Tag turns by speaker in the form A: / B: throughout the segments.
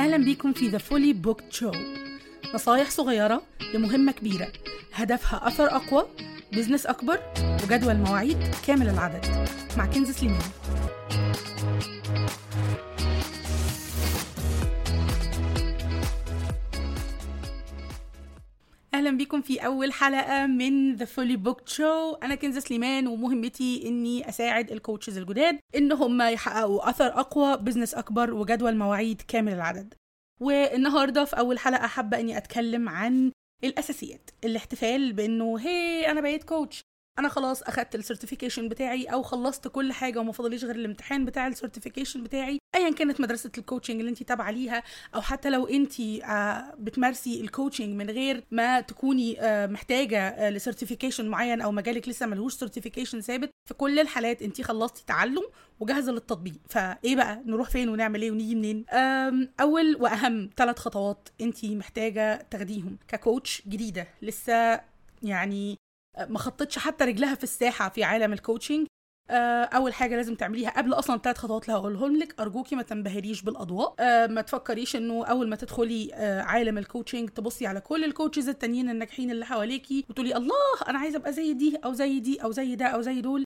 A: أهلا بيكم في The Fully Booked Show نصايح صغيرة لمهمة كبيرة. هدفها أثر أقوى business أكبر وجدول مواعيد كامل العدد. مع كنزة سليمان. بيكم في أول حلقة من The Fully Booked Show أنا كنزة سليمان ومهمتي إني أساعد ال coaches الجداد إن هم يحققوا أثر أقوى business أكبر وجدول مواعيد كامل العدد. والنهاردة في أول حلقة حابة إني أتكلم عن الأساسيات الاحتفال بإنه هي أنا بقيت coach أنا خلاص أخدت ال certification بتاعي أو خلصت كل حاجة وما فاضليش غير الامتحان بتاع ال certification بتاعي ايا كانت مدرسة ال coaching اللي انت تابعة ليها أو حتى لو انت بتمارسي ال coaching من غير ما تكوني محتاجة ل certification معين أو مجالك لسه ملهوش certification ثابت في كل الحالات انت خلصتي تعلم وجاهزة للتطبيق. فايه بقى؟ نروح فين ونعمل إيه ونيجي منين؟ أول وأهم ثلاث خطوات انت محتاجة تاخديهم ك coach جديدة لسه يعني ما خطتش حتى رجلها في الساحة في عالم ال coaching أول حاجة لازم تعمليها قبل أصلا الثلاث خطوات اللي هقولهم لك أرجوكي ما تنبهريش بالأضواء. ما تفكريش إنه أول ما تدخلي عالم ال coaching تبصي على كل ال coaches التانيين الناجحين اللي حواليكي وتقولي الله أنا عايزة أبقى زي دي أو زي دي أو زي ده أو زي دول.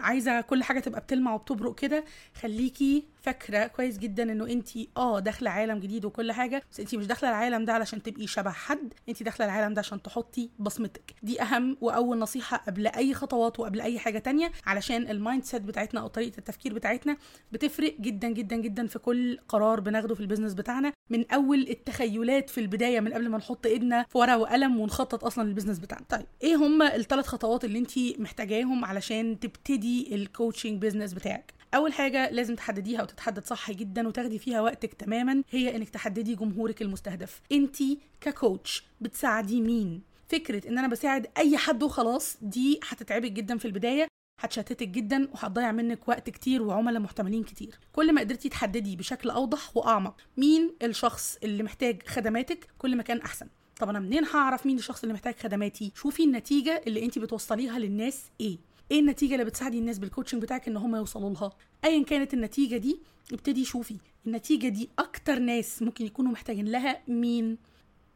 A: عايزة كل حاجة تبقى بتلمع وبتبرق كده. خليكي فاكرة كويس جدا إنه انت آه داخلة عالم جديد وكل حاجة بس انت مش داخلة العالم ده علشان تبقي شبه حد انت داخلة العالم ده عشان تحطي بصمتك. دي أهم وأول نصيحة قبل أي خطوات وقبل أي حاجة تانية علشان ال mindset بتاعتنا أو طريقة التفكير بتاعتنا بتفرق جدا جدا جدا في كل قرار بناخده في ال business بتاعنا. من أول التخيلات في البداية من قبل ما نحط إيدنا في ورقة وقلم ونخطط أصلا لل business بتاعنا. طيب إيه هم الثلاث خطوات اللي انت محتاجاهم علشان تبتدي ال coaching business بتاعك؟ أول حاجة لازم تحدديها وتتحدد صح جدا وتاخدي فيها وقتك تماما هي إنك تحددي جمهورك المستهدف. أنت ككوتش بتساعدي مين؟ فكرة إن أنا بساعد أي حد وخلاص دي هتتعبك جدا في البداية هتشتتك جدا وهتضيع منك وقت كتير وعملاء محتملين كتير. كل ما قدرتي تحددي بشكل أوضح وأعمق مين الشخص اللي محتاج خدماتك كل ما كان أحسن. طب أنا منين هعرف مين الشخص اللي محتاج خدماتي؟ شوفي النتيجة اللي أنت بتوصليها للناس إيه. إيه النتيجة اللي بتساعدي الناس بالكوتشنج بتاعك ان هم يوصلوا لها؟ ايا كانت النتيجة دي ابتدي شوفي النتيجة دي أكتر ناس ممكن يكونوا محتاجين لها مين؟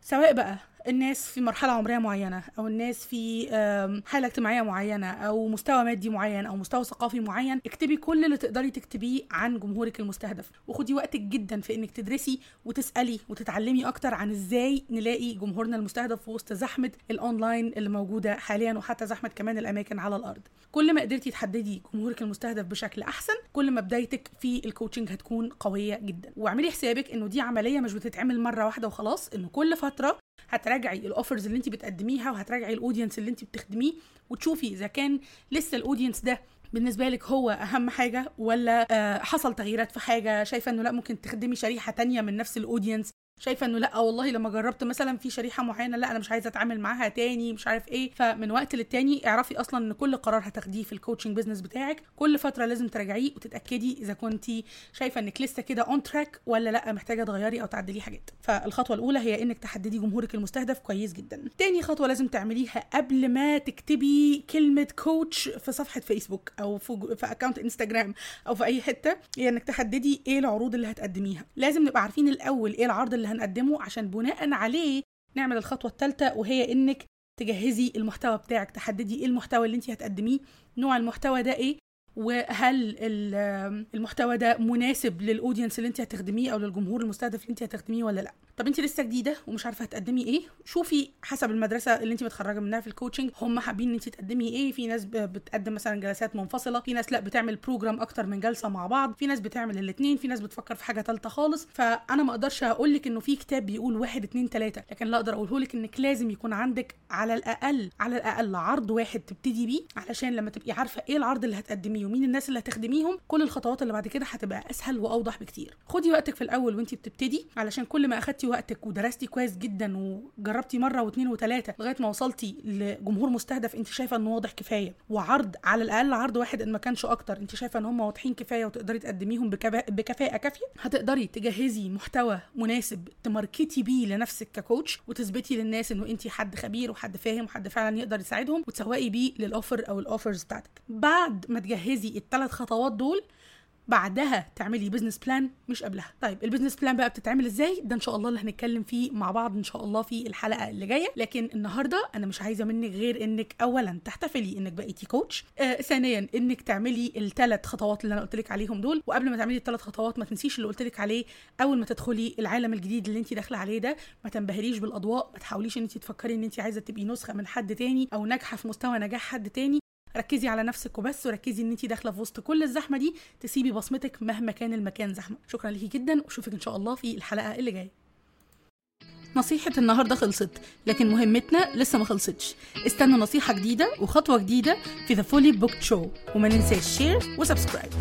A: سواء بقى الناس في مرحلة عمرية معينة أو الناس في حالة اجتماعية معينة أو مستوى مادي معين أو مستوى ثقافي معين اكتبي كل اللي تقدري تكتبيه عن جمهورك المستهدف. وخدي وقتك جدا في إنك تدرسي وتسألي وتتعلمي أكتر عن إزاي نلاقي جمهورنا المستهدف في وسط زحمة الأونلاين اللي موجودة حاليا وحتى زحمة كمان الأماكن على الأرض. كل ما قدرتي تحددي جمهورك المستهدف بشكل أحسن كل ما بدايتك في ال coaching هتكون قوية جدا. واعملي حسابك إنه دي عملية مش بتتعمل مرة واحدة وخلاص إنه كل فترة هتراجعي ال offers اللي انت بتقدميها وهتراجعي ال audience اللي انت بتخدميه وتشوفي إذا كان لسه ال audience ده بالنسبة لك هو أهم حاجة ولا آه حصل تغييرات في حاجة شايفة إنه لأ ممكن تخدمي شريحة تانية من نفس ال audience شايفة إنه لأ والله لما جربت مثلا في شريحة معينة لأ أنا مش عايزة أتعامل معاها تاني مش عارف إيه. فمن وقت للتاني اعرفي أصلا إن كل قرار هتاخديه في ال coaching business بتاعك. كل فترة لازم تراجعيه وتتأكدي إذا كنت شايفة إنك لسه كده on track ولا لأ محتاجة تغيري أو تعدلي حاجات. فالخطوة الأولى هي إنك تحددي جمهورك المستهدف كويس جدا. تاني خطوة لازم تعمليها قبل ما تكتبي كلمة coach في صفحة فيسبوك أو في, في account انستجرام أو في أي حتة. هي إنك تحددي إيه العروض اللي هتقدميها. لازم نبقى عارفين الأول إيه العرض اللي هنقدمه عشان بناء عليه نعمل الخطوة الثالثه وهي إنك تجهزي المحتوى بتاعك تحددي إيه المحتوى اللي انت هتقدميه. نوع المحتوى ده إيه؟ وهل المحتوى ده مناسب لل audience اللي انت هتخدميه أو للجمهور المستهدف اللي انت هتخدميه ولا لأ. طب انت لسه جديدة ومش عارفة هتقدمي إيه شوفي حسب المدرسة اللي انت متخرجة منها في ال coaching هم حابين ان انت تقدمي إيه في ناس بتقدم مثلا جلسات منفصلة في ناس لأ بتعمل program أكتر من جلسة مع بعض في ناس بتعمل الاثنين في ناس بتفكر في حاجة ثالثه خالص. فأنا ما أقدرش أقول لك إنه في كتاب بيقول واحد اتنين تلاتة لكن لا أقدر أقوله لك إنك لازم يكون عندك على الأقل على الأقل عرض واحد تبتدي بيه علشان لما تبقي عارفة إيه العرض اللي هتقدميه ومين الناس اللي هتخدميهم كل الخطوات اللي بعد كده هتبقى أسهل وأوضح بكتير. خدي وقتك في الأول وانت بتبتدي علشان كل ما أخدتي وقتك ودرستي كويس جدا وجربتي مرة واثنين وثلاثه لغاية ما وصلتي لجمهور مستهدف انت شايفة إنه واضح كفاية. وعرض على الأقل عرض واحد إن ما كانش أكتر. انت شايفة إن هم واضحين كفاية وتقدري تقدميهم بكفاءه, بكفاءة كافية؟ هتقدري تجهزي محتوى مناسب تماركتي بيه لنفسك ك coach وتثبتي للناس إنه انت حد خبير وحد فاهم وحد فعلا يقدر يساعدهم وتسوقي بيه لل offer أو ال offers بتاعتك. بعد ما تجهزي الثلاث خطوات دول بعدها تعملي business plan مش قبلها. طيب ال business plan بقى بتتعمل إزاي؟ ده إن شاء الله اللي هنتكلم فيه مع بعض إن شاء الله في الحلقة اللي جاية. لكن النهارده أنا مش عايزة منك غير إنك اولا تحتفلي إنك بقيتي coach آه ثانيا إنك تعملي الثلاث خطوات اللي أنا قلت لك عليهم دول. وقبل ما تعملي الثلاث خطوات ما تنسيش اللي قلت لك عليه أول ما تدخلي العالم الجديد اللي أنت داخلة عليه ده ما تنبهريش بالأضواء ما تحاوليش إن أنت تفكري إن أنت عايزة تبقي نسخة من حد تاني أو ناجحة في مستوى نجاح حد تاني. ركزي على نفسك وبس وركزي إن انت داخلة في وسط كل الزحمة دي تسيبي بصمتك مهما كان المكان زحمة. شكرا ليكي جدا وأشوفك إن شاء الله في الحلقة اللي جاية. نصيحة النهاردة خلصت لكن مهمتنا لسه ما خلصتش. استنوا نصيحة جديدة وخطوة جديدة في The Fully Booked Show وما ننساش شير وسبسكرايب